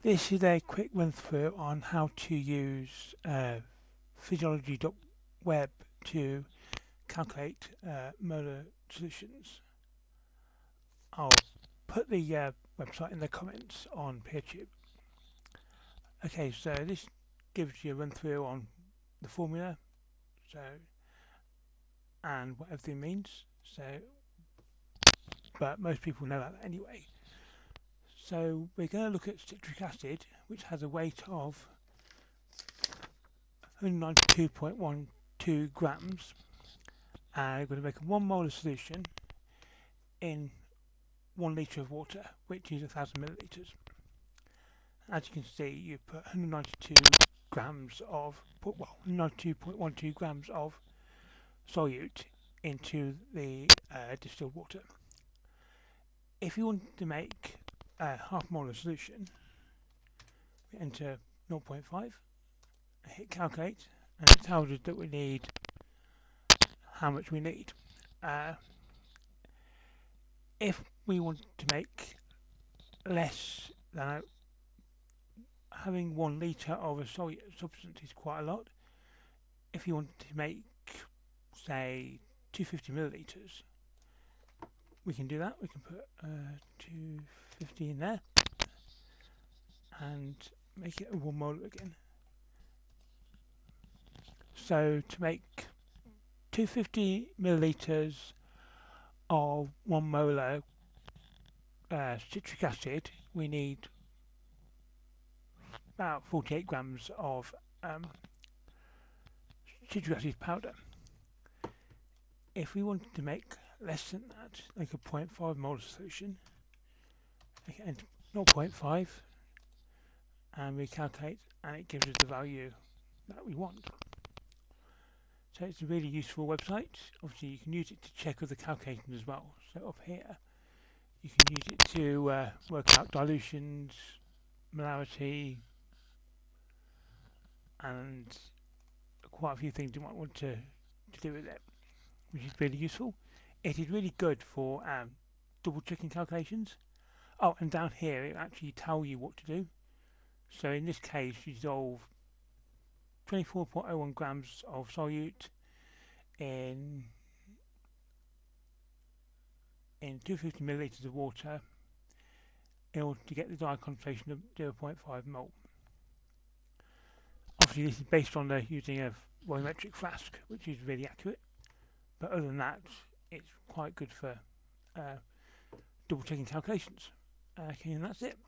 This is a quick run through on how to use uh, physiology.web to calculate uh, molar solutions. I'll put the uh, website in the comments on PeerTube. Okay, so this gives you a run through on the formula, so and what everything means. So, but most people know that anyway. So we're going to look at citric acid, which has a weight of 192.12 grams. And we're going to make a 1 molar solution in 1 litre of water, which is 1000 millilitres. As you can see, you put 192 grams of, well, 92.12 grams of solute into the uh, distilled water. If you want to make a half molar solution, we enter 0.5, hit calculate, and it tells us that we need how much we need. Uh, if we want to make less than having one litre of a solid substance is quite a lot. If you want to make, say, 250 millilitres, we can do that. We can put uh, 250 in there and make it a one molar again. So to make 250 millilitres of one molar uh, citric acid, we need about 48 grams of um, citric acid powder. If we wanted to make less than that, like a 0.5 molar solution, and 0.5, and we calculate, and it gives us the value that we want. So it's a really useful website. Obviously, you can use it to check other calculations as well. So up here, you can use it to uh, work out dilutions, molarity, and quite a few things you might want to, to do with it, which is really useful. It is really good for um, double checking calculations. Oh, and down here it actually tell you what to do. So in this case, you dissolve 24.01 grams of solute in in 250 milliliters of water in order to get the dye concentration of 0.5 mole. Obviously, this is based on the using a volumetric flask, which is really accurate. But other than that, it's quite good for uh, double checking calculations. Okay, and that's it.